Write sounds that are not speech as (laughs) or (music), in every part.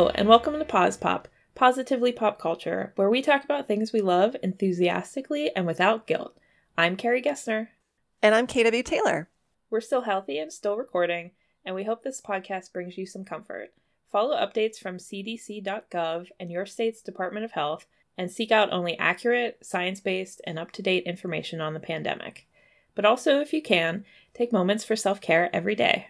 Hello, and welcome to Pause Pop, positively pop culture, where we talk about things we love enthusiastically and without guilt. I'm Carrie Gessner. And I'm KW Taylor. We're still healthy and still recording, and we hope this podcast brings you some comfort. Follow updates from cdc.gov and your state's Department of Health, and seek out only accurate, science based, and up to date information on the pandemic. But also, if you can, take moments for self care every day.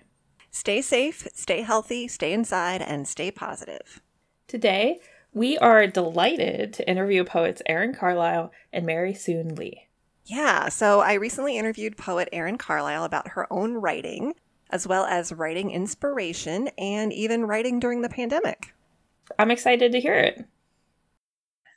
Stay safe, stay healthy, stay inside, and stay positive. Today, we are delighted to interview poets Erin Carlisle and Mary Soon Lee. Yeah, so I recently interviewed poet Erin Carlisle about her own writing, as well as writing inspiration and even writing during the pandemic. I'm excited to hear it.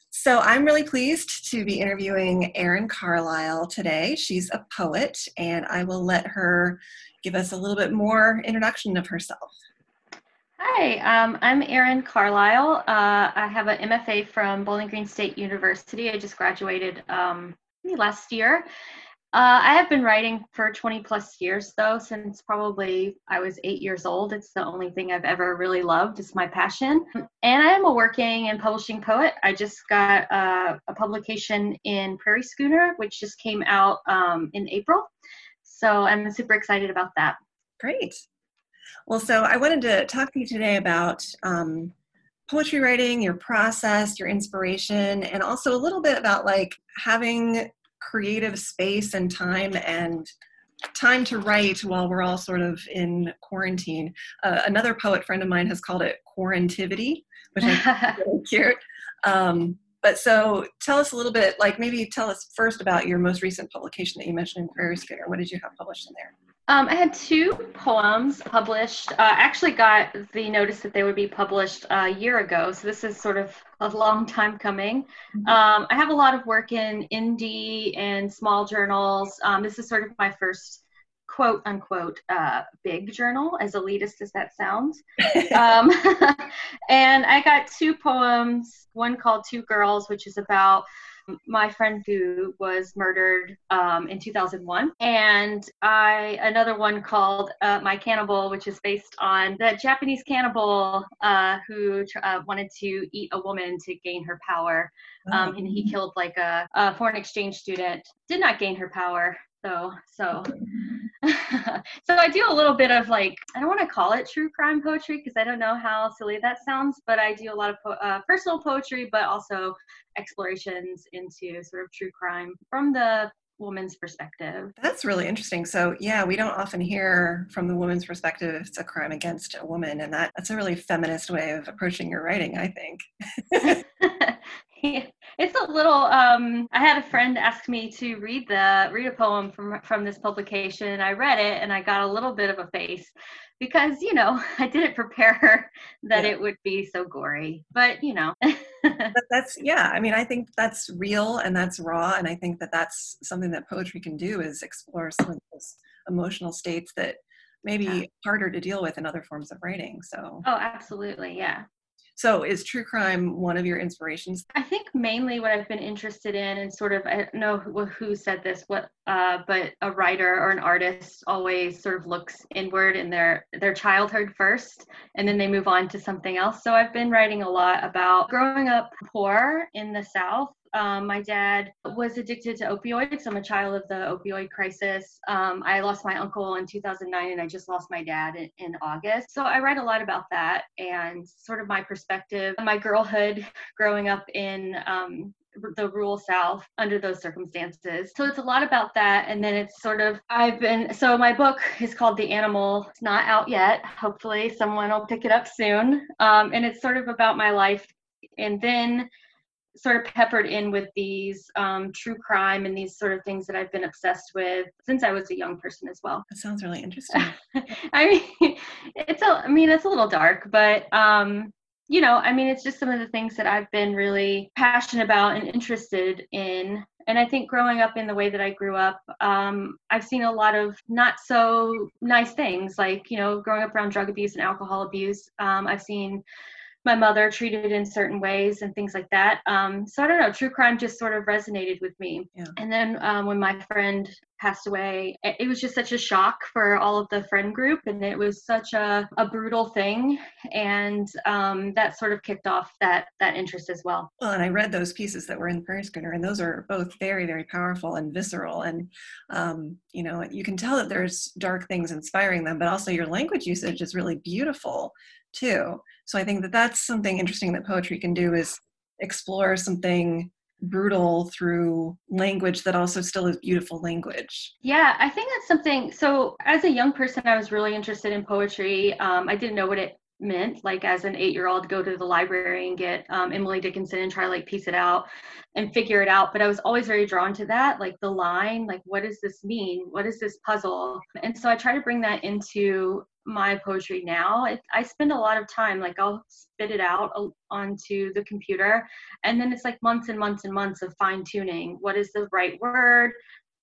So I'm really pleased to be interviewing Erin Carlisle today. She's a poet, and I will let her give us a little bit more introduction of herself. Hi, um, I'm Erin Carlisle. Uh, I have an MFA from Bowling Green State University. I just graduated um, last year. Uh, I have been writing for 20 plus years, though, since probably I was eight years old. It's the only thing I've ever really loved. It's my passion. And I am a working and publishing poet. I just got uh, a publication in Prairie Schooner, which just came out um, in April. So I'm super excited about that. Great. Well, so I wanted to talk to you today about um, poetry writing, your process, your inspiration, and also a little bit about like having creative space and time and time to write while we're all sort of in quarantine. Uh, another poet friend of mine has called it quarantivity, which I think is (laughs) really cute. Um, but so tell us a little bit, like maybe tell us first about your most recent publication that you mentioned in Prairie Schooner. What did you have published in there? Um, I had two poems published. Uh, I actually got the notice that they would be published a year ago, so this is sort of a long time coming. Mm-hmm. Um, I have a lot of work in indie and small journals. Um, this is sort of my first quote unquote uh, big journal, as elitist as that sounds. (laughs) um, (laughs) and I got two poems, one called Two Girls, which is about my friend who was murdered um, in 2001 and i another one called uh, my cannibal which is based on the japanese cannibal uh, who uh, wanted to eat a woman to gain her power um, and he oh. killed like a, a foreign exchange student did not gain her power so so (laughs) (laughs) so i do a little bit of like i don't want to call it true crime poetry because i don't know how silly that sounds but i do a lot of po- uh, personal poetry but also explorations into sort of true crime from the woman's perspective. That's really interesting. So yeah we don't often hear from the woman's perspective if it's a crime against a woman and that that's a really feminist way of approaching your writing i think (laughs) (laughs) (laughs) it's a little um, i had a friend ask me to read the read a poem from from this publication and i read it and i got a little bit of a face because you know (laughs) i didn't prepare (laughs) that yeah. it would be so gory but you know that's yeah i mean i think that's real and that's raw and i think that that's something that poetry can do is explore some of those emotional states that maybe yeah. harder to deal with in other forms of writing so oh absolutely yeah so, is true crime one of your inspirations? I think mainly what I've been interested in, and sort of, I don't know who, said this, what, uh, but a writer or an artist always sort of looks inward in their their childhood first, and then they move on to something else. So, I've been writing a lot about growing up poor in the South um, my dad was addicted to opioids. I'm a child of the opioid crisis. Um, I lost my uncle in 2009 and I just lost my dad in, in August. So I write a lot about that and sort of my perspective, my girlhood (laughs) growing up in um, the rural south under those circumstances so it's a lot about that and then it's sort of i've been so my book is called the animal it's not out yet hopefully someone will pick it up soon um, and it's sort of about my life and then sort of peppered in with these um, true crime and these sort of things that I've been obsessed with since I was a young person as well. That sounds really interesting. (laughs) I mean, it's a, I mean, it's a little dark, but um, you know, I mean, it's just some of the things that I've been really passionate about and interested in. And I think growing up in the way that I grew up, um, I've seen a lot of not so nice things, like you know, growing up around drug abuse and alcohol abuse. Um, I've seen my mother treated in certain ways and things like that. Um, so I don't know, true crime just sort of resonated with me. Yeah. And then um, when my friend passed away, it, was just such a shock for all of the friend group, and it was such a, a brutal thing, and um, that sort of kicked off that that interest as well. Well, and I read those pieces that were in Prairie Schooner, and those are both very, very powerful and visceral. And um, you know, you can tell that there's dark things inspiring them, but also your language usage is really beautiful too. So I think that that's something interesting that poetry can do is explore something brutal through language that also still is beautiful language. Yeah, I think that's something. So, as a young person, I was really interested in poetry. Um, I didn't know what it meant, like as an eight-year-old, go to the library and get um, Emily Dickinson and try to like piece it out and figure it out. But I was always very drawn to that, like the line, like what does this mean? What is this puzzle? And so I try to bring that into my poetry now it, i spend a lot of time like i'll spit it out onto the computer and then it's like months and months and months of fine tuning what is the right word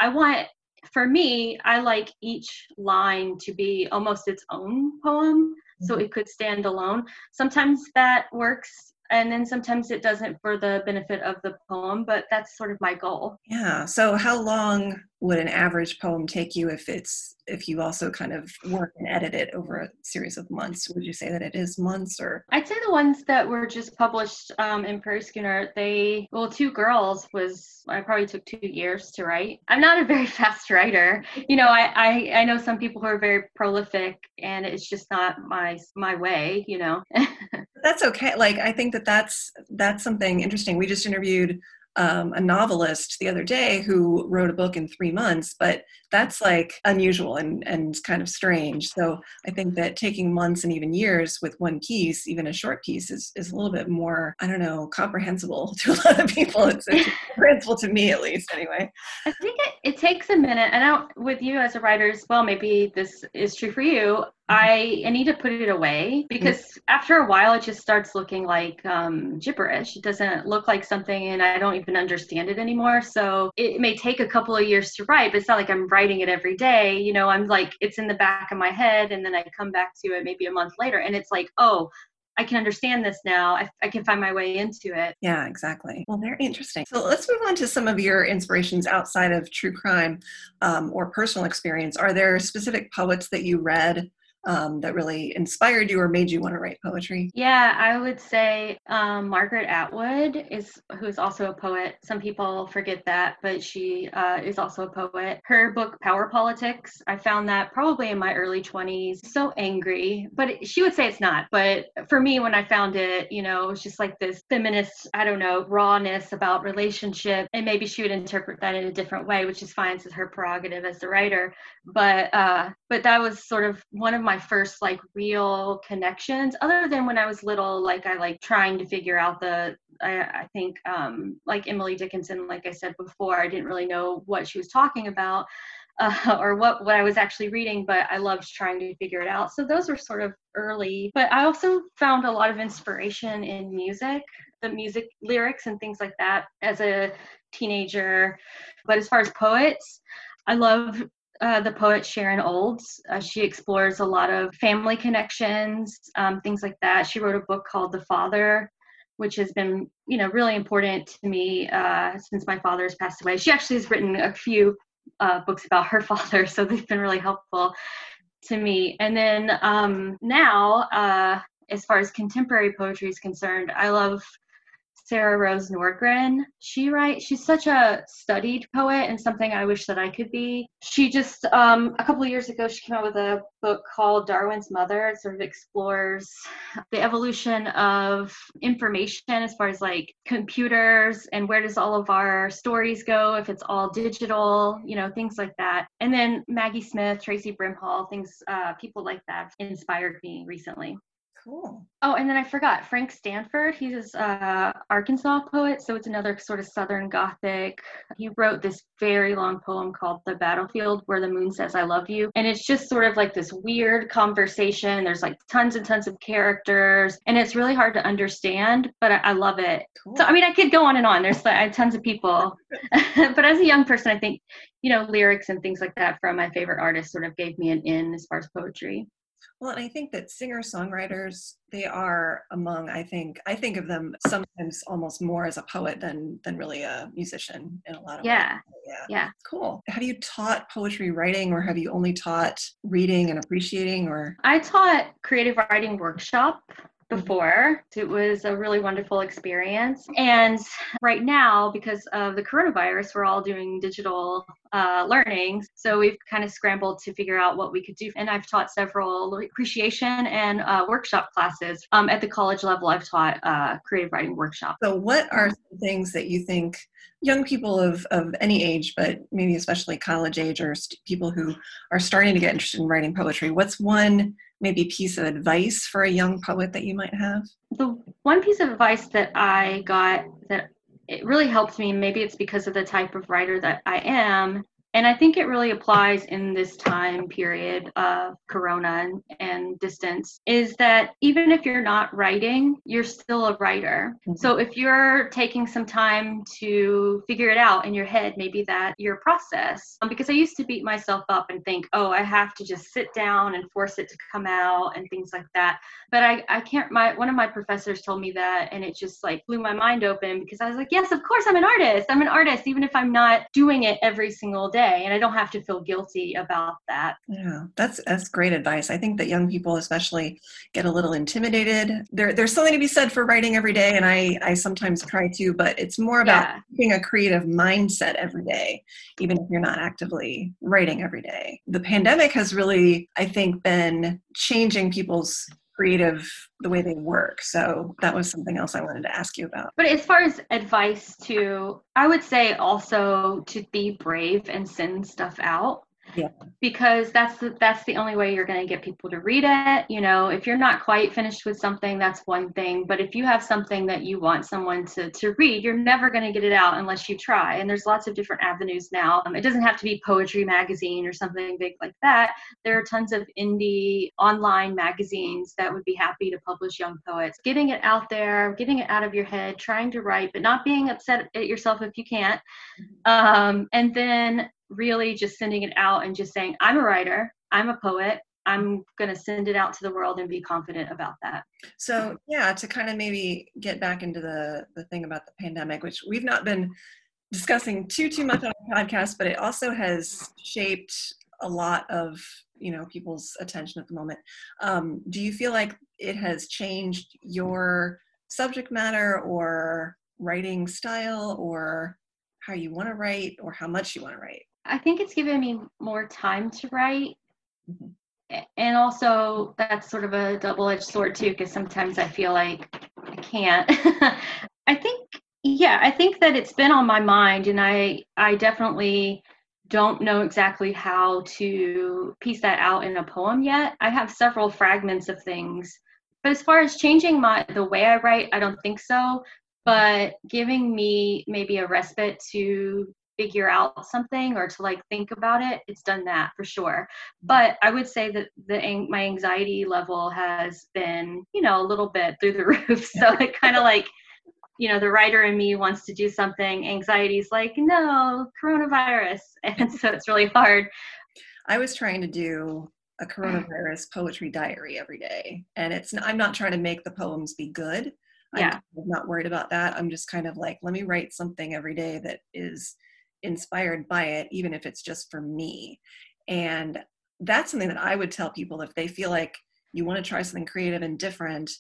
i want for me i like each line to be almost its own poem so mm-hmm. it could stand alone sometimes that works and then sometimes it doesn't for the benefit of the poem but that's sort of my goal. Yeah. So how long would an average poem take you if it's if you also kind of work and edit it over a series of months? Would you say that it is months or? I'd say the ones that were just published um, in prairie schooner they well two girls was i probably took two years to write. I'm not a very (laughs) fast writer. You know i i, I know some people who are very prolific and it's just not my my way you know (laughs) that's okay like i think that that's that's something interesting we just interviewed um, a novelist the other day who wrote a book in three months, but that's like unusual and, and kind of strange. So I think that taking months and even years with one piece, even a short piece, is, is a little bit more, I don't know, comprehensible (laughs) to a lot of people. It's, it's (laughs) comprehensible to me at least, anyway. I think it, it takes a minute. And I, with you as a writer as well, maybe this is true for you. I, I need to put it away because mm-hmm. after a while it just starts looking like um, gibberish. It doesn't look like something and I don't even understand it anymore. So it may take a couple of years to write, but it's not like I'm writing it every day. You know, I'm like, it's in the back of my head and then I come back to it maybe a month later and it's like, oh, I can understand this now. I, I, can find my way into it. Yeah, exactly. Well, very interesting. So let's move on to some of your inspirations outside of true crime um, or personal experience. Are there specific poets that you read um, that really inspired you or made you want to write poetry? Yeah, I would say um, Margaret Atwood is who is also a poet. Some people forget that, but she uh, is also a poet. Her book Power Politics, I found that probably in my early 20s. So angry, but she would say it's not. But for me, when I found it, you know, it was just like this feminist, I don't know, rawness about relationship, and maybe she would interpret that in a different way, which is fine. It's her prerogative as the writer. But uh, but that was sort of one of my my first like real connections other than when i was little like i like trying to figure out the i, I think um, like emily dickinson like i said before i didn't really know what she was talking about (laughs) uh, or what what i was actually reading but i loved trying to figure it out. So those were sort of early but i also found a lot of inspiration in music the music lyrics and things like that as a teenager. But as far as poets I love uh, the poet Sharon Olds. Uh, she explores a lot of family connections, um, things like that. She wrote a book called The Father, which has been, you know, really important to me uh, since my father has passed away. She actually has written a few uh, books about her (laughs) father, so they've been really helpful to me. And then um, now, uh, as far as contemporary poetry is concerned, I love Sarah Rose Nordgren. She writes, she's such a studied poet and something I wish that I could be. She just, um, a couple of years ago, she came out with a book called Darwin's Mother. It sort of explores the evolution of information as far as like computers and where does all of our stories go if it's all digital, you know, things like that. And then Maggie Smith, Traci Brimhall, things, uh, people like that inspired me recently. Cool. Oh, and then I forgot Frank Stanford. He's a uh, Arkansas poet, so it's another sort of Southern Gothic. He wrote this very long poem called "The Battlefield," where the moon says "I love you," and it's just sort of like this weird conversation. There's like tons and tons of characters, and it's really hard to understand, but I, I love it. Cool. So I mean, I could go on and on. There's like, tons of people, (laughs) but as a young person, I think you know lyrics and things like that from my favorite artists sort of gave me an in as far as poetry. Well, and I think that singer songwriters they are among I think I think of them sometimes almost more as a poet than than really a musician in a lot of yeah. ways. Yeah. Yeah. Cool. Have you taught poetry writing or have you only taught reading and appreciating or I taught creative writing workshop. Before. It was a really wonderful experience. And right now, because of the coronavirus, we're all doing digital uh, learning. So we've kind of scrambled to figure out what we could do. And I've taught several appreciation and uh, workshop classes. Um, at the college level, I've taught uh, creative writing workshop. so what are some things that you think young people of, of any age, but maybe especially college age or st- people who are starting to get interested in writing poetry, what's one maybe piece of advice for a young poet that you might have? the one piece of advice that I got that it really helped me, maybe it's because of the type of writer that I am, and I think it really applies in this time period of corona and, and distance, is that even if you're not writing, you're still a writer. So if you're taking some time to figure it out in your head, maybe that your process, um, because I used to beat myself up and think, oh, I have to just sit down and force it to come out and things like that. But I, I can't my one of my professors told me that and it just like blew my mind open because I was like yes of course I'm an artist. I'm an artist even if I'm not doing it every single day and I don't have to feel guilty about that Yeah, that's that's great advice. I think that young people especially get a little intimidated. There there's something to be said for writing every day and I I sometimes try to, but it's more about Yeah. keeping a creative mindset every day even if you're not actively writing every day. The pandemic has really I think been changing people's creative the way they work. So that was something else I wanted to ask you about. but as far as advice to I would say also to be brave and send stuff out Yeah. because that's the, that's the only way you're going to get people to read it you know if you're not quite finished with something that's one thing but if you have something that you want someone to, to read you're never going to get it out unless you try and there's lots of different avenues now. Um, it doesn't have to be poetry magazine or something big like that. There are tons of indie online magazines that would be happy to publish young poets. Getting it out there getting it out of your head trying to write but not being upset at yourself if you can't. Um, and then really just sending it out and just saying i'm a writer i'm a poet i'm going to send it out to the world and be confident about that So yeah, to kind of maybe get back into the the thing about the pandemic, which we've not been discussing too too much on the podcast, but it also has shaped a lot of you know people's attention at the moment. Um, do you feel like it has changed your subject matter or writing style or how you want to write or how much you want to write? I think it's given me more time to write Mhm. And also that's sort of a double-edged sword too because sometimes i feel like i can't. (laughs) I think yeah i think that it's been on my mind and i i definitely don't know exactly how to piece that out in a poem yet. I have several fragments of things but as far as changing my the way i write i don't think so. But giving me maybe a respite to figure out something or to like think about it it's done that for sure but i would say that the my anxiety level has been you know a little bit through the (laughs) roof so it kind of like you know the writer in me wants to do something anxiety's like no coronavirus (laughs) and so it's really hard I was trying to do a mm. coronavirus poetry diary every day, and it's I'm not trying to make the poems be good. Yeah. I'm not worried about that. I'm just kind of like, let me write something every day that is inspired by it, even if it's just for me. And that's something that I would tell people if they feel like you want to try something creative and different,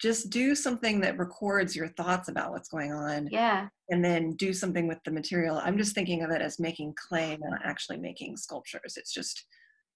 just do something that records your thoughts about what's going on yeah and then do something with the material. I'm just thinking of it as making clay, not actually making sculptures. It's just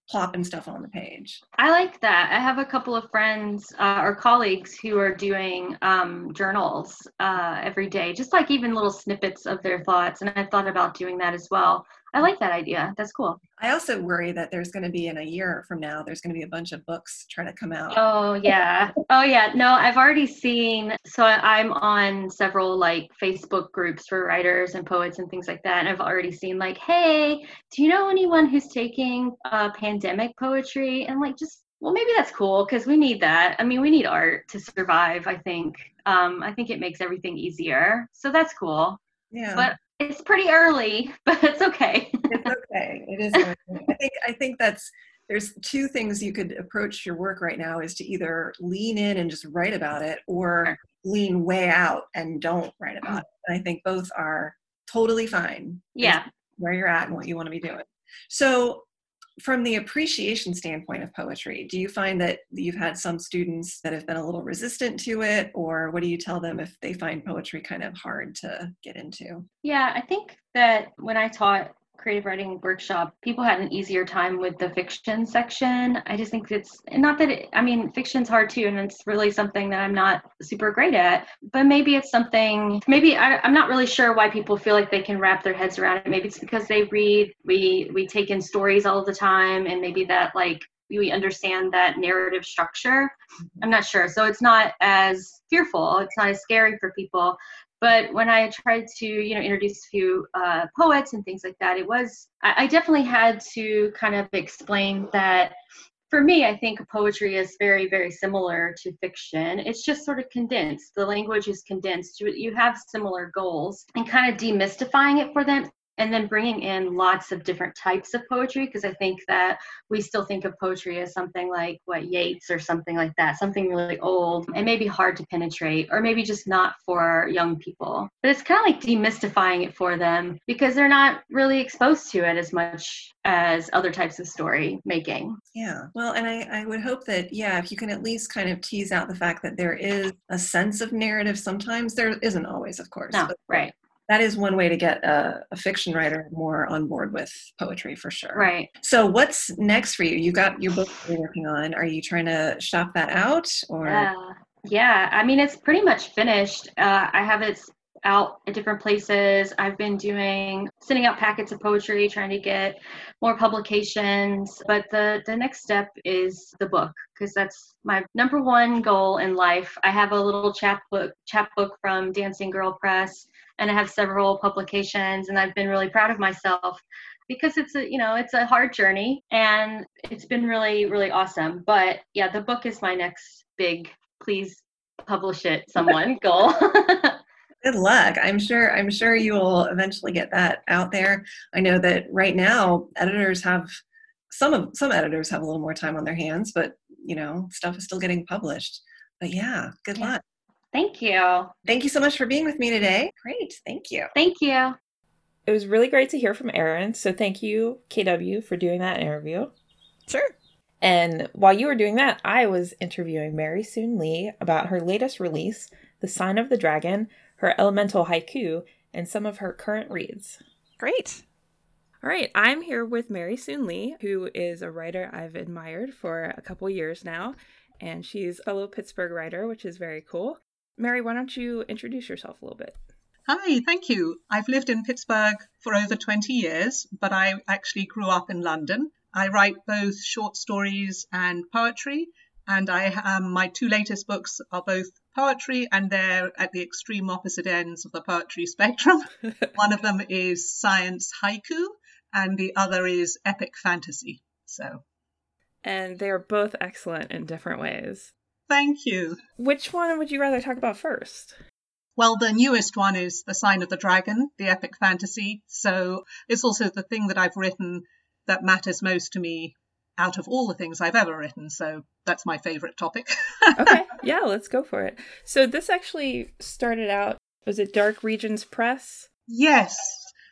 plopping stuff on the page. I like that. I have a couple of friends uh, or colleagues who are doing um, journals uh, every day, just like even little snippets of their thoughts. And I thought about doing that as well. I like that idea. That's cool. I also worry that there's going to be in a year from now, there's going to be a bunch of books trying to come out. Oh yeah. Oh yeah. No, I've already seen. So I'm on several like Facebook groups for writers and poets and things like that, and I've already seen like, hey, do you know anyone who's taking uh, pandemic poetry? And like, just well, maybe that's cool because we need that. I mean, we need art to survive. I think. Um, I think it makes everything easier. So that's cool. yeah, But it's pretty early, (laughs) but it's okay. it's okay. It is. okay. I think I think that's there's two things you could approach your work right now is to either lean in and just write about it or lean way out and don't write about it. And I think both are totally fine. Yeah. Where you're at and what you want to be doing. So from the appreciation standpoint of poetry, do you find that you've had some students that have been a little resistant to it, or what do you tell them if they find poetry kind of hard to get into? Yeah, I think that when I taught creative writing workshop, people had an easier time with the fiction section. I just think it's not that it, I mean, fiction's hard too, and it's really something that I'm not super great at. But maybe it's something. Maybe I, I'm not really sure why people feel like they can wrap their heads around it. Maybe it's because they read, we we take in stories all the time, and maybe that like we understand that narrative structure. Mm-hmm. I'm not sure. So it's not as fearful. It's not as scary for people. But when I tried to, you know, introduce a few uh, poets and things like that, it was I, I definitely had to kind of explain that for me, I think poetry is very, very similar to fiction. It's just sort of condensed. The language is condensed. You, you have similar goals and kind of demystifying it for them and then bringing in lots of different types of poetry because i think that we still think of poetry as something like what yeats or something like that something really old and maybe hard to penetrate or maybe just not for young people. But it's kind of like demystifying it for them because they're not really exposed to it as much as other types of story making. Yeah well and I, I would hope that yeah if you can at least kind of tease out the fact that there is a sense of narrative sometimes there isn't always of course no, right that is one way to get a, a, fiction writer more on board with poetry for sure. Right. So what's next for you? You got your book you're working on. Are you trying to shop that out or? Yeah. Yeah. I mean, it's pretty much finished. Uh, I have it out at different places. I've been doing sending out packets of poetry, trying to get more publications. But the the next step is the book because that's my number one goal in life. I have a little chapbook chapbook from Dancing Girl Press and I have several publications, and I've been really proud of myself because it's a you know it's a hard journey and it's been really really awesome. But yeah the book is my next big please publish it someone (laughs) goal. Good luck. I'm sure i'm sure you will eventually get that out there. I know that right now editors have some of some editors have a little more time on their hands but you know stuff is still getting published. But yeah good yeah. luck Thank you. Thank you so much for being with me today. Great. Thank you. Thank you. It was really great to hear from Erin. So thank you, KW, for doing that interview. Sure. And while you were doing that, I was interviewing Mary Soon Lee about her latest release, The Sign of the Dragon, her elemental haiku, and some of her current reads. Great. All right, I'm here with Mary Soon Lee, who is a writer I've admired for a couple years now, and she's a fellow Pittsburgh writer, which is very cool. Mary, why don't you introduce yourself a little bit? Hi, thank you. I've lived in Pittsburgh for over 20 years, but I actually grew up in London. I write both short stories and poetry, and I um, my two latest books are both poetry and they're at the extreme opposite ends of the poetry (laughs) spectrum. One of them is science haiku, and the other is epic fantasy. So, and they are both excellent in different ways. Thank you. Which one would you rather talk about first? Well, the newest one is The Sign of the Dragon, the epic fantasy. So it's also the thing that I've written that matters most to me out of all the things I've ever written. So that's my favorite topic. (laughs) okay. Yeah, let's go for it. So this actually started out, was it Dark Regions Press? Yes,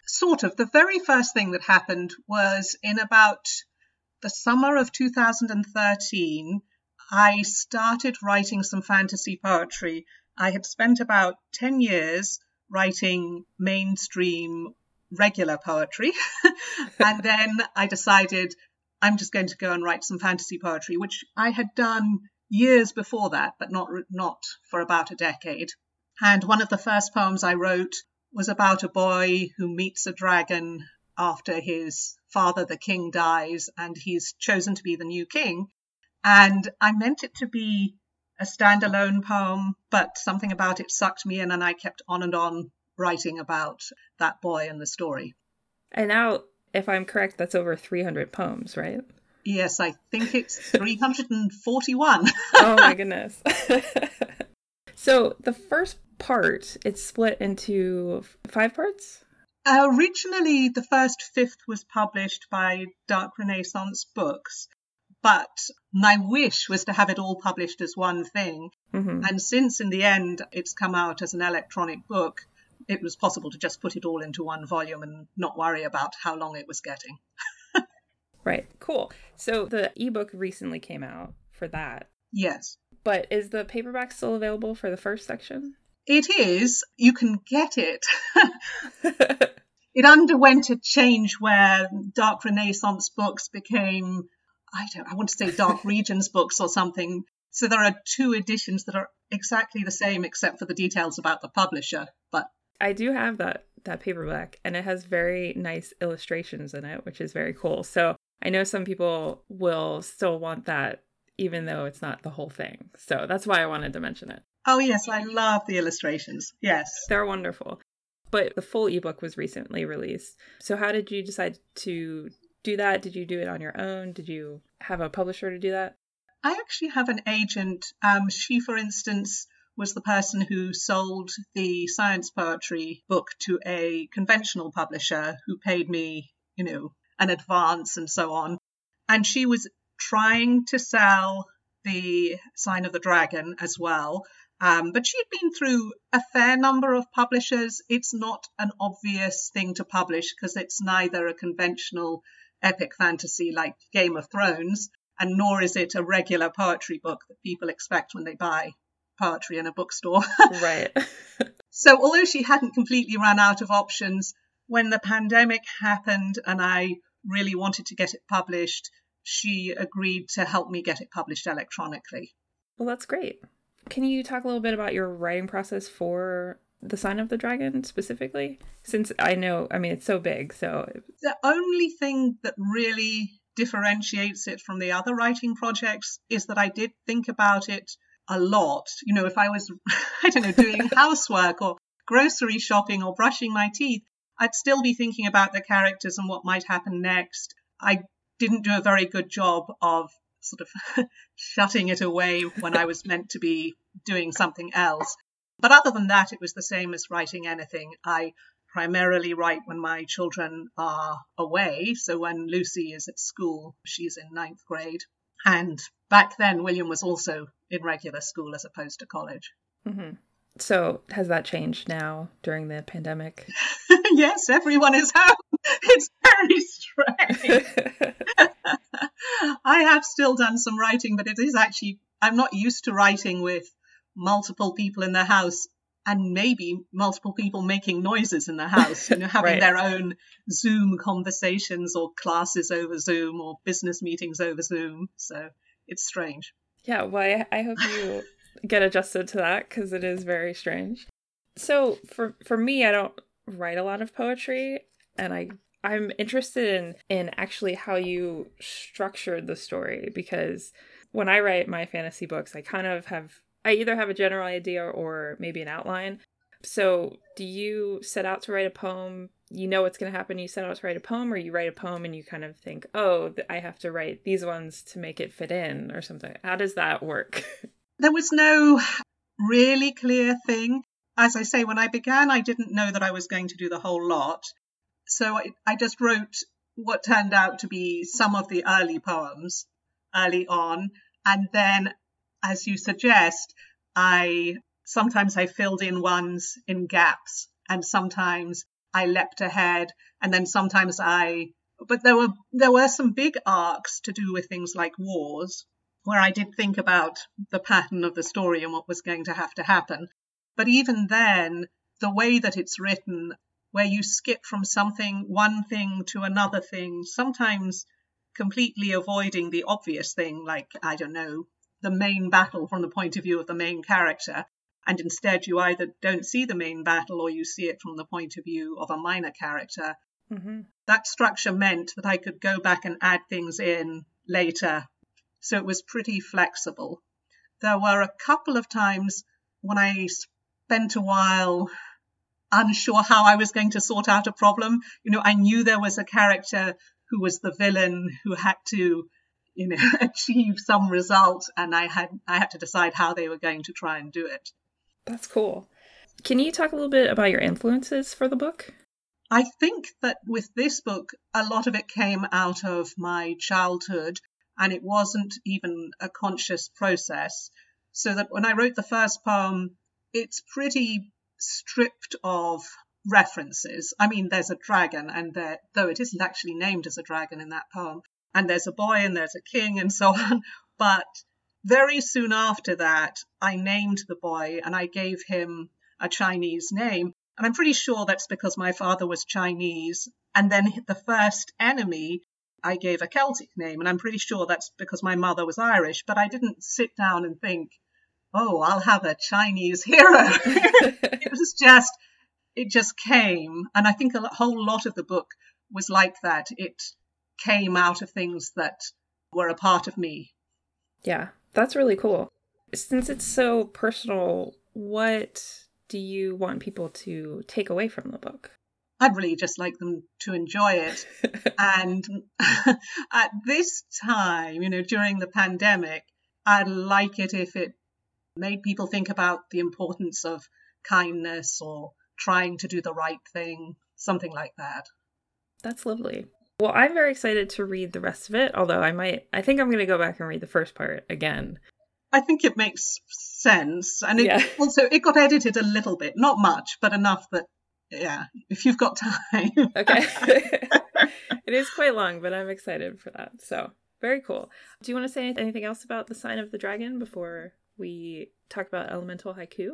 sort of. The very first thing that happened was in about the summer of 2013. I started writing some fantasy poetry. I had spent about 10 years writing mainstream regular poetry. (laughs) and then I decided I'm just going to go and write some fantasy poetry, which I had done years before that, but not, not for about a decade. And one of the first poems I wrote was about a boy who meets a dragon after his father, the king, dies, and he's chosen to be the new king. And I meant it to be a standalone poem, but something about it sucked me in, and I kept on and on writing about that boy and the story. And now, if I'm correct, that's over 300 poems, right? Yes, I think it's (laughs) 341. oh my (laughs) goodness. (laughs) so the first part, it's split into five parts? Originally, the first fifth was published by Dark Renaissance Books, But my wish was to have it all published as one thing. Mm-hmm. And since in the end it's come out as an electronic book, it was possible to just put it all into one volume and not worry about how long it was getting. (laughs) Right. Cool. So the ebook recently came out for that. Yes. But is the paperback still available for the first section? It is. You can get it. (laughs) it underwent a change where Dark Renaissance books became, I don't, I want to say Dark (laughs) Regions books or something. So there are two editions that are exactly the same except for the details about the publisher. But I do have that that paperback and it has very nice illustrations in it, which is very cool. So I know some people will still want that even though it's not the whole thing. So that's why I wanted to mention it. Oh yes, I love the illustrations. Yes. They're wonderful. But the full ebook was recently released. So how did you decide to do that? Did you do it on your own? Did you have a publisher to do that? I actually have an agent. Um, she, for instance, was the person who sold the science poetry book to a conventional publisher who paid me, you know, an advance and so on. And she was trying to sell the Sign of the Dragon as well. Um, but she had been through a fair number of publishers. It's not an obvious thing to publish because it's neither a conventional epic fantasy like Game of Thrones, and nor is it a regular poetry book that people expect when they buy poetry in a bookstore. (laughs) right. (laughs) so, although she hadn't completely run out of options, when the pandemic happened and I really wanted to get it published, she agreed to help me get it published electronically. Well, that's great. Can you talk a little bit about your writing process for the Sign of the Dragon specifically? Since I know, I mean, it's so big. So the only thing that really differentiates it from the other writing projects is that I did think about it a lot. You know, if I was, (laughs) I don't know, doing (laughs) housework or grocery shopping or brushing my teeth, I'd still be thinking about the characters and what might happen next. I didn't do a very good job of sort of (laughs) shutting it away when I was meant to be doing something else. But other than that, it was the same as writing anything. I primarily write when my children are away. So when Lucy is at school, she's in ninth grade. And back then, William was also in regular school as opposed to college. Mm-hmm. So has that changed now during the pandemic? (laughs) yes, everyone is home. (laughs) It's very strange. (laughs) I have still done some writing, but it is actually, I'm not used to writing with multiple people in the house and maybe multiple people making noises in the house, you know, (laughs) having Right. their own Zoom conversations or classes over Zoom or business meetings over Zoom. So it's strange. yeah, well, I, I hope you (laughs) get adjusted to that because it is very strange. So for for me, I don't write a lot of poetry, and I I'm interested in in actually how you structured the story because when I write my fantasy books, I kind of have I either have a general idea or maybe an outline. So, do you set out to write a poem? You know what's going to happen. You set out to write a poem, or you write a poem and you kind of think, "Oh, I have to write these ones to make it fit in," or something. How does that work? (laughs) There was no really clear thing. As I say, when I began, I didn't know that I was going to do the whole lot. So I, I just wrote what turned out to be some of the early poems early on. And then, as you suggest, I sometimes I filled in ones in gaps and sometimes I leapt ahead and then sometimes I but there were there were some big arcs to do with things like wars where I did think about the pattern of the story and what was going to have to happen. But even then, the way that it's written, where you skip from something, one thing to another thing, sometimes completely avoiding the obvious thing, like, I don't know, the main battle from the point of view of the main character. And instead, you either don't see the main battle or you see it from the point of view of a minor character. mm-hmm. That structure meant that I could go back and add things in later so it was pretty flexible. There were a couple of times when I spent a while unsure how I was going to sort out a problem. You know, I knew there was a character who was the villain who had to, you know, (laughs) achieve some result, and I had I had to decide how they were going to try and do it. That's cool. Can you talk a little bit about your influences for the book? I think that with this book, a lot of it came out of my childhood. and it wasn't even a conscious process. So that when I wrote the first poem, it's pretty stripped of references. I mean, there's a dragon, and there, though it isn't actually named as a dragon in that poem, and there's a boy and there's a king and so (laughs) on. But very soon after that, I named the boy and I gave him a Chinese name. And I'm pretty sure that's because my father was Chinese. And then the first enemy, I gave a Celtic name. And I'm pretty sure that's because my mother was Irish. But I didn't sit down and think, oh, I'll have a Chinese hero. (laughs) it was just, it just came. And I think a whole lot of the book was like that. It came out of things that were a part of me. Yeah, that's really cool. Since it's so personal, what do you want people to take away from the book? I'd really just like them to enjoy it. (laughs) and (laughs) at this time, you know, during the pandemic, I'd like it if it made people think about the importance of kindness or trying to do the right thing, something like that. That's lovely. Well, I'm very excited to read the rest of it, although I might, I think I'm going to go back and read the first part again. I think it makes sense. And it, yeah. (laughs) also, it got edited a little bit, not much, but enough that, yeah, if you've got (laughs) time. okay. (laughs) it is quite long, but I'm excited for that. So, very cool. Do you want to say anything else about the sign of the dragon before we talk about elemental haiku?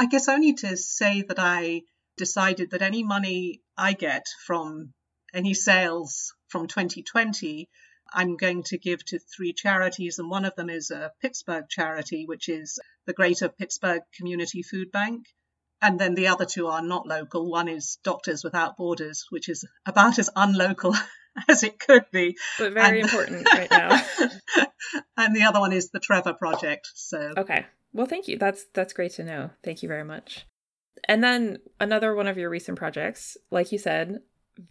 I guess only to say that I decided that any money I get from any sales from 2020, I'm going to give to three charities, and one of them is a Pittsburgh charity, which is the Greater Pittsburgh Community Food Bank. And then the other two are not local. One is Doctors Without Borders, which is about as unlocal (laughs) as it could be. But very and, important right now. (laughs) and the other one is the Trevor Project. So Okay. Well thank you. That's that's great to know. Thank you very much. And then another one of your recent projects, like you said,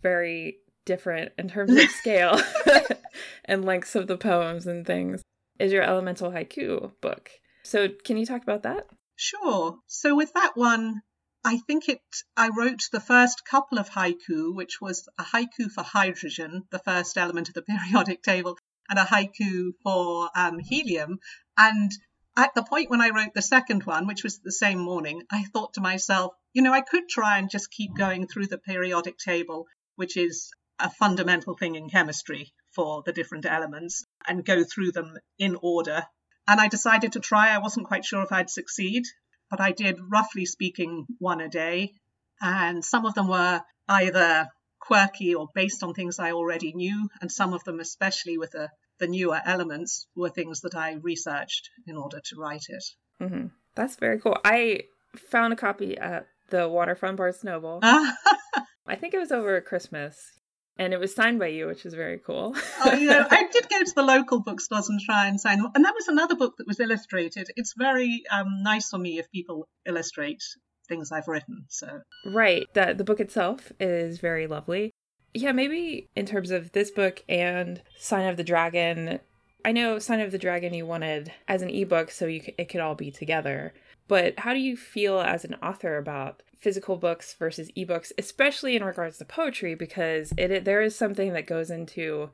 very different in terms of scale (laughs) (laughs) and lengths of the poems and things, is your Elemental Haiku book. So, can you talk about that? Sure. So, with that one, I think it, I wrote the first couple of haiku, which was a haiku for hydrogen, the first element of the (laughs) periodic table, and a haiku for um, helium. And at the point when I wrote the second one, which was the same morning, I thought to myself, you know, I could try and just keep going through the periodic table which is a fundamental thing in chemistry for the different elements, and go through them in order. And I decided to try. I wasn't quite sure if I'd succeed, but I did, roughly speaking, one a day. And some of them were either quirky or based on things I already knew, and some of them, especially with the, the newer elements, were things that I researched in order to write it. Mm-hmm. That's very cool. I found a copy at the Waterfront Barnes (laughs) Noble. I think it was over at Christmas. And it was signed by you, which is very cool. oh, yeah. (laughs) I did go to the local bookstores and try and sign. And that was another book that was illustrated. It's very um, nice for me if people illustrate things I've written. So right, the the book itself is very lovely. Yeah, maybe in terms of this book and Sign of the Dragon, I know Sign of the Dragon you wanted as an ebook so you it could all be together. But how do you feel as an author about physical books versus ebooks, especially in regards to poetry, because it, it there is something that goes into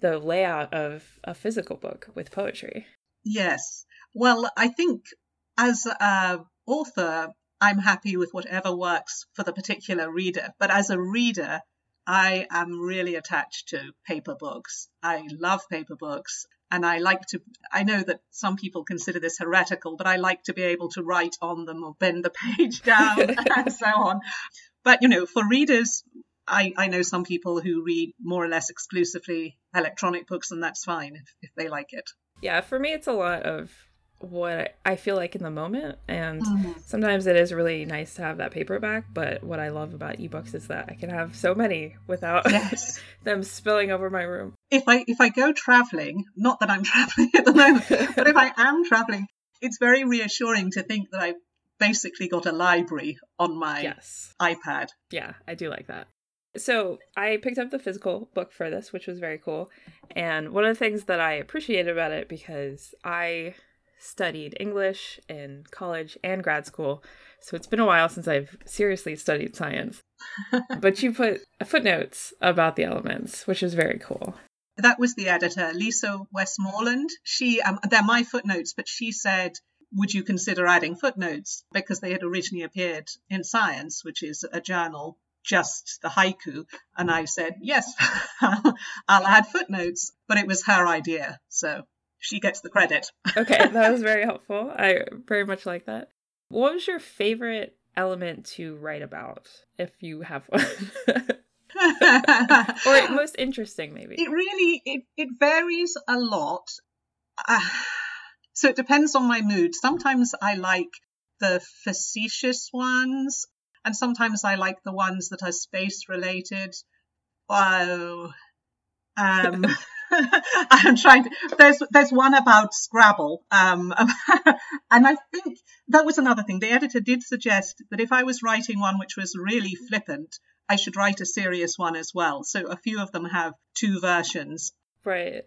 the layout of a physical book with poetry. Yes. Well, I think as a author, I'm happy with whatever works for the particular reader. But as a reader, I am really attached to paper books. I love paper books. And I like to, I know that some people consider this heretical, but I like to be able to write on them or bend the (laughs) page down (laughs) and so on. But, you know, for readers, I, I know some people who read more or less exclusively electronic books, and that's fine if, if they like it. Yeah, for me, it's a lot of what I feel like in the moment. And mm-hmm. sometimes it is really nice to have that paperback. But what I love about ebooks is that I can have so many without (laughs) yes. them spilling over my room. If I if I go traveling, not that I'm (laughs) traveling at the moment, but if I am traveling, it's very reassuring to think that I basically got a library on my yes. iPad. Yeah, I do like that. So I picked up the physical book for this, which was very cool. And one of the things that I appreciated about it because I studied English in college and grad school. So it's been a while since I've seriously studied science. (laughs) but you put footnotes about the elements, which is very cool. That was the editor, Lisa Westmoreland. She, um, they're my footnotes, but she said, would you consider adding footnotes? Because they had originally appeared in Science, which is a journal, just the haiku. And I said, yes, (laughs) I'll add footnotes. But it was her idea. So she gets the credit. (laughs) okay, that was very helpful. I very much like that. What was your favorite element to write about, if you have one? (laughs) or most interesting, maybe. It really it it varies a lot. Uh, so it depends on my mood. Sometimes I like the facetious ones, and sometimes I like the ones that are space related. Oh, um, (laughs) (laughs) I'm trying to. There's there's one about Scrabble, um, (laughs) and I think that was another thing. The editor did suggest that if I was writing one which was really flippant, I should write a serious one as well. So a few of them have two versions. Right.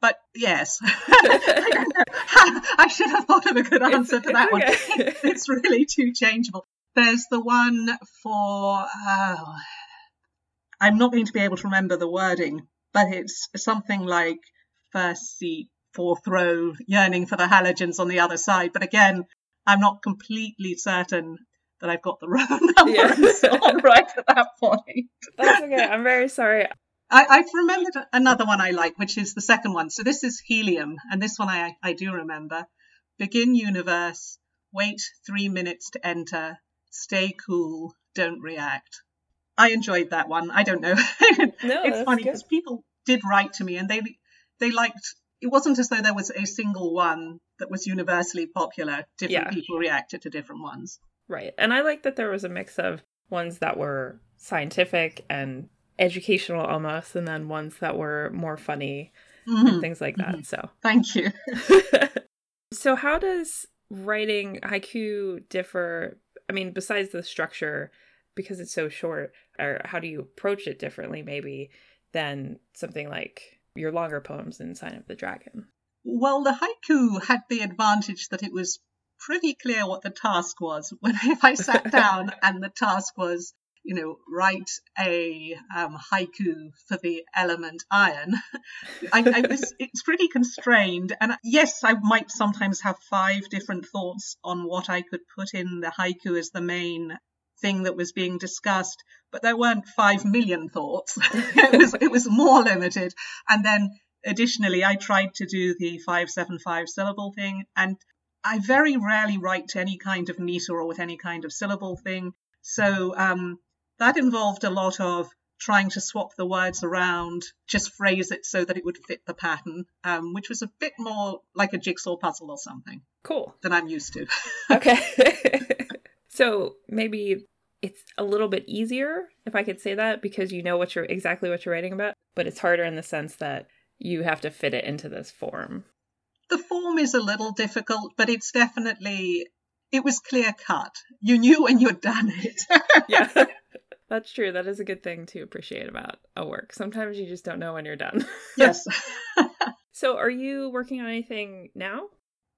But yes, (laughs) I, should have thought of a good answer it's, to that okay. one. It's really too changeable. There's the one for. Oh, I'm not going to be able to remember the wording, but it's something like first seat, fourth row, yearning for the halogens on the other side. But again, I'm not completely certain that I've got the (laughs) row number yeah. and so right at that point. That's okay. I'm very sorry. I, I've remembered another one I like, which is the second one. So this is helium, and this one I, I do remember. Begin universe, wait three minutes to enter, stay cool, don't react. I enjoyed that one. I don't know. (laughs) No, it's funny because people did write to me and they they liked it wasn't as though there was a single one that was universally popular. Different Yeah. people reacted to different ones. Right. And I like that there was a mix of ones that were scientific and educational almost, and then ones that were more funny and Mhm. things like that. So. Thank you. (laughs) (laughs) so how does writing haiku differ i mean besides the structure because it's so short or how do you approach it differently maybe than something like your longer poems in sign of the dragon Well, the haiku had the advantage that it was pretty clear what the task was. (laughs) When if I sat (laughs) down and the task was, you know, write a um, haiku for the element iron, (laughs) I, I was it's pretty constrained. And yes, I might sometimes have five different thoughts on what I could put in the haiku as the main thing that was being discussed, but there weren't five million thoughts. (laughs) it was it was more limited. And then additionally, I tried to do the 575 syllable thing, and I very rarely write to any kind of meter or with any kind of syllable thing. So um, that involved a lot of trying to swap the words around, just phrase it so that it would fit the pattern, um, which was a bit more like a jigsaw puzzle or something cool than I'm used to. (laughs) okay (laughs) so maybe it's a little bit easier if i could say that because you know what you're exactly what you're writing about but it's harder in the sense that you have to fit it into this form the form is a little difficult, but it's definitely it was clear cut. You knew when you'd done it. (laughs) yeah (laughs) that's true that is a good thing to appreciate about a work sometimes you just don't know when you're done (laughs) yes. so are you working on anything now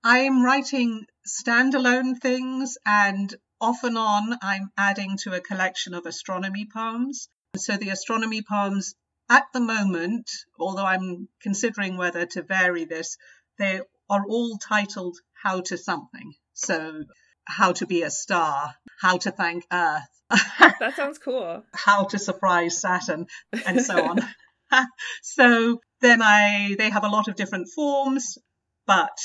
I'm writing standalone things and off and on I'm adding to a collection of astronomy poems. So the astronomy poems at the moment, although I'm considering whether to vary this, they are all titled How to Something. So how to be a star, how to thank Earth, (laughs) that sounds cool how to surprise Saturn, and so on. (laughs) (laughs) so then I they have a lot of different forms, but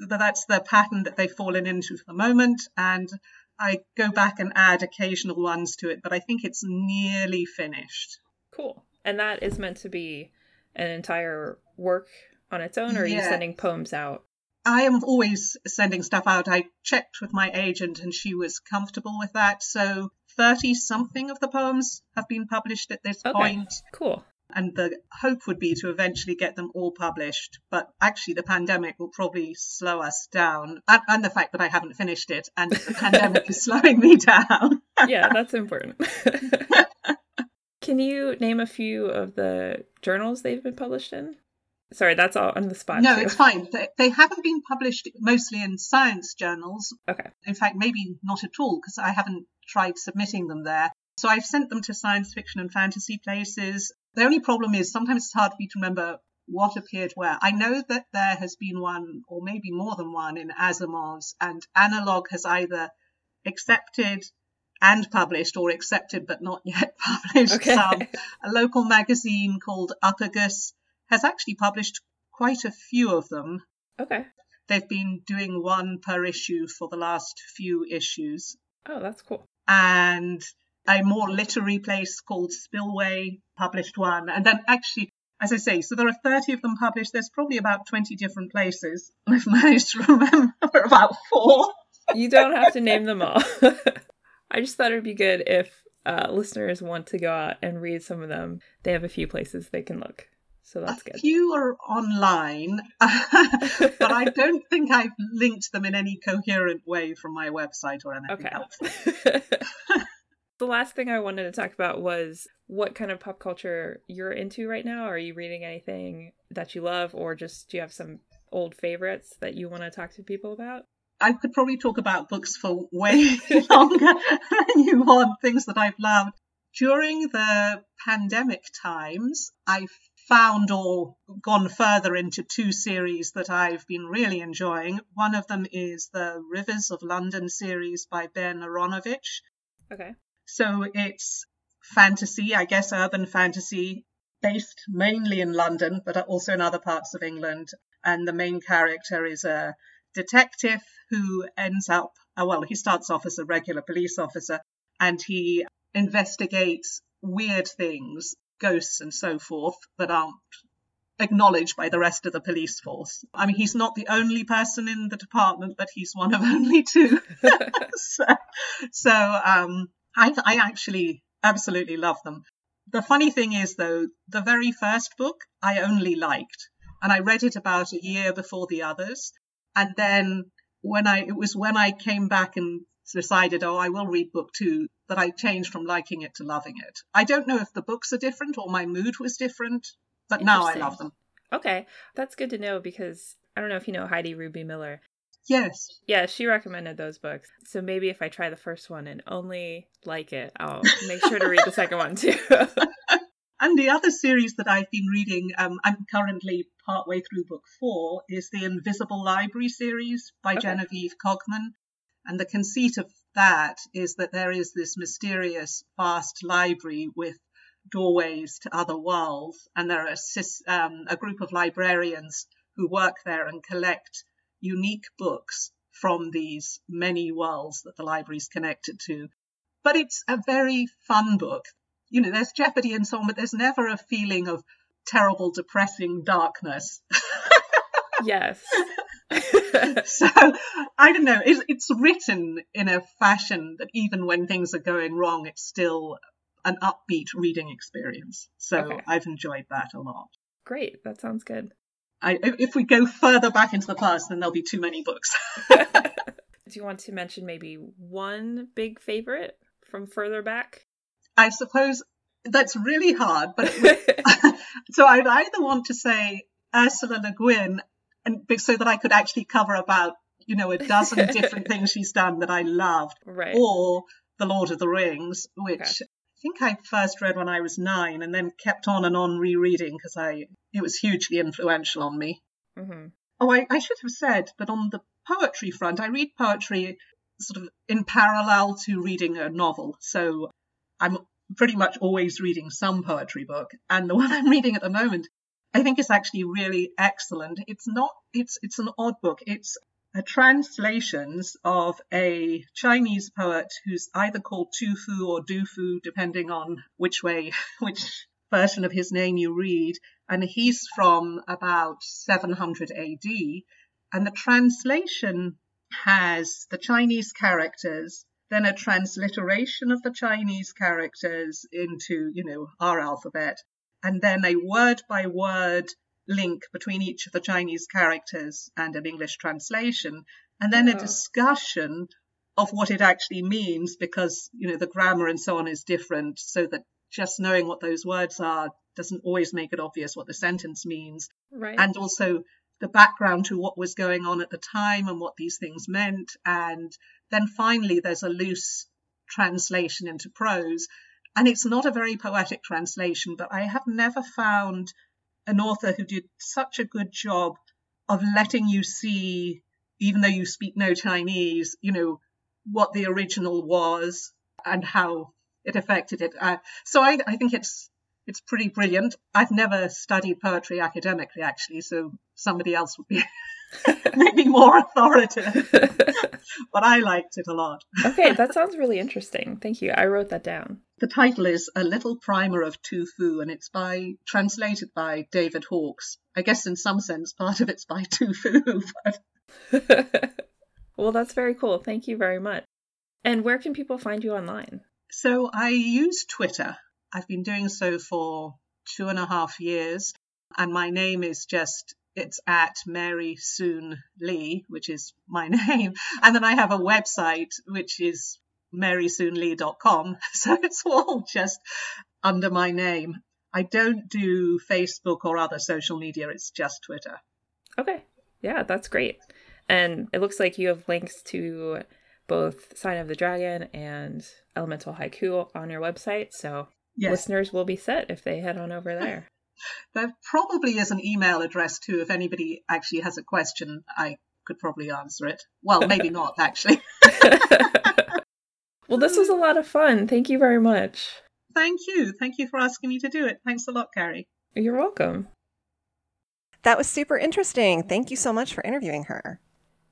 that's the pattern that they've fallen into for the moment, and I go back and add occasional ones to it, but I think it's nearly finished. cool and that is meant to be an entire work on its own or are you sending poems out I am always sending stuff out. I checked with my agent and she was comfortable with that. So 30 something of the poems have been published at this Okay. point. cool and the hope would be to eventually get them all published. But actually, the pandemic will probably slow us down, and, and the fact that I haven't finished it, and the (laughs) pandemic is slowing me down. (laughs) yeah, that's important. (laughs) Can you name a few of the journals they've been published in? Sorry, that's all on the spot. no, too. it's fine. They, they haven't been published mostly in science journals. Okay. In fact, maybe not at all, because I haven't tried submitting them there. So I've sent them to science fiction and fantasy places. The only problem is sometimes it's hard for me to remember what appeared where. I know that there has been one, or maybe more than one, in Asimov's, and Analog has either accepted and published, or accepted but not yet (laughs) published. Okay. Some. A local magazine called Uppagus has actually published quite a few of them. Okay. They've been doing one per issue for the last few issues. Oh, that's cool. And a more literary place called Spillway published one. And then actually, as I say, so there are 30 of them published. There's probably about 20 different places. (laughs) I've managed to remember about four. You don't have to name them all. (laughs) I just thought it'd be good if uh, listeners want to go out and read some of them. They have a few places they can look. So that's good. a good. few are online, (laughs) but I don't think I've linked them in any coherent way from my website or anything Okay. else. The last thing I wanted to talk about was what kind of pop culture you're into right now. Are you reading anything that you love, or just do you have some old favorites that you want to talk to people about? I could probably talk about books for way (laughs) longer than you want, things that I've loved. During the pandemic times, I've found or gone further into two series that I've been really enjoying. One of them is the Rivers of London series by Ben Aaronovitch. Okay. So it's fantasy, I guess urban fantasy, based mainly in London, but also in other parts of England. And the main character is a detective who ends up, uh, well, he starts off as a regular police officer and he investigates weird things, ghosts and so forth, that aren't acknowledged by the rest of the police force. I mean, he's not the only person in the department, but he's one of (laughs) only two. (laughs) (laughs) so, so um, I, I actually absolutely love them. The funny thing is, though, the very first book I only liked, and I read it about a year before the others. And then when I, it was when I came back and decided, oh, I will read book two, that I changed from liking it to loving it. I don't know if the books are different or my mood was different, but now I love them. Okay. That's good to know because I don't know if you know Heidi Ruby Miller. Yes. Yeah, she recommended those books. So maybe if I try the first one and only like it, I'll make sure to read the second one too. (laughs) And the other series that I've been reading, um, I'm currently partway through book four, is the Invisible Library series by Okay. Genevieve Cogman. And the conceit of that is that there is this mysterious, vast library with doorways to other worlds, and there are a, um, a group of librarians who work there and collect unique books from these many worlds that the library is connected to. But it's a very fun book you know, there's jeopardy and so on, but there's never a feeling of terrible, depressing darkness. yes. (laughs) so I don't know. It's, it's written in a fashion that even when things are going wrong, it's still an upbeat reading experience. So Okay. I've enjoyed that a lot. Great. That sounds good. I, if we go further back into the past, then there'll be too many books. (laughs) (laughs) Do you want to mention maybe one big favorite from further back? I suppose that's really hard, but would (laughs) so I'd either want to say Ursula Le Guin, and so that I could actually cover about you know a dozen different things she's done that I loved, right. or The Lord of the Rings, which Okay. I think I first read when I was nine, and then kept on and on rereading because I it was hugely influential on me. hmm Oh, I, I should have said that on the poetry front, I read poetry sort of in parallel to reading a novel. So I'm pretty much always reading some poetry book. And the (laughs) one I'm reading at the moment, I think is actually really excellent. It's not, it's, it's an odd book. It's translations of a Chinese poet who's either called Tufu or Dufu, depending on which way, (laughs) which version of his name you read. And he's from about 700 AD. And the translation has the Chinese characters, then a transliteration of the Chinese characters into, you know, our alphabet, and then a word by word link between each of the Chinese characters and an English translation, and then a Oh. discussion of what it actually means because, you know, the grammar and so on is different, so that just knowing what those words are doesn't always make it obvious what the sentence means Right. and also the background to what was going on at the time and what these things meant. And then finally, there's a loose translation into prose. And it's not a very poetic translation, but I have never found an author who did such a good job of letting you see, even though you speak no Chinese, you know, what the original was and how it affected it. Uh, so I, I think it's it's pretty brilliant. I've never studied poetry academically, actually, so somebody else would be (laughs) maybe more authoritative. (laughs) but I liked it a lot. okay, that (laughs) sounds really interesting. Thank you. I wrote that down. The title is A Little Primer of Tu Fu, and it's by translated by David Hawkes. I guess in some sense part of it's by Tu Fu, but well, that's very cool. Thank you very much. And where can people find you online? So I use Twitter. I've been doing so for two and a half years, and my name is just it's at Mary Soon Lee, which is my (laughs) name. And then I have a website which is marysoonlee.com. (laughs) So it's all just under my name. I don't do Facebook or other social media, it's just Twitter. Okay. Yeah, that's great. And it looks like you have links to both Sign of the Dragon and Elemental Haiku on your website. So yes. listeners will be set if they head on over there. There probably is an email address too. If anybody actually has a question, I could probably answer it. Well, maybe not (laughs) actually. well, this was a lot of fun. Thank you very much. Thank you. Thank you for asking me to do it. Thanks a lot, Carrie. You're welcome. That was super interesting. Thank you so much for interviewing her.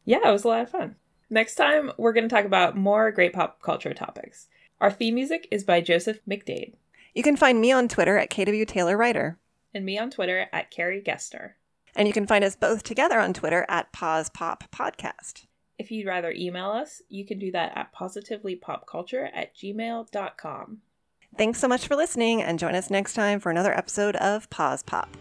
Yeah, it was a lot of fun. Next time, we're going to talk about more great pop culture topics. Our theme music is by Joseph McDade. You can find me on Twitter at KW Taylor Writer. And me on Twitter at Carrie Gessner. And you can find us both together on Twitter at Pause Pop Podcast. If you'd rather email us, you can do that at positivelypopculture at gmail.com. Thanks so much for listening, and join us next time for another episode of Pause Pop.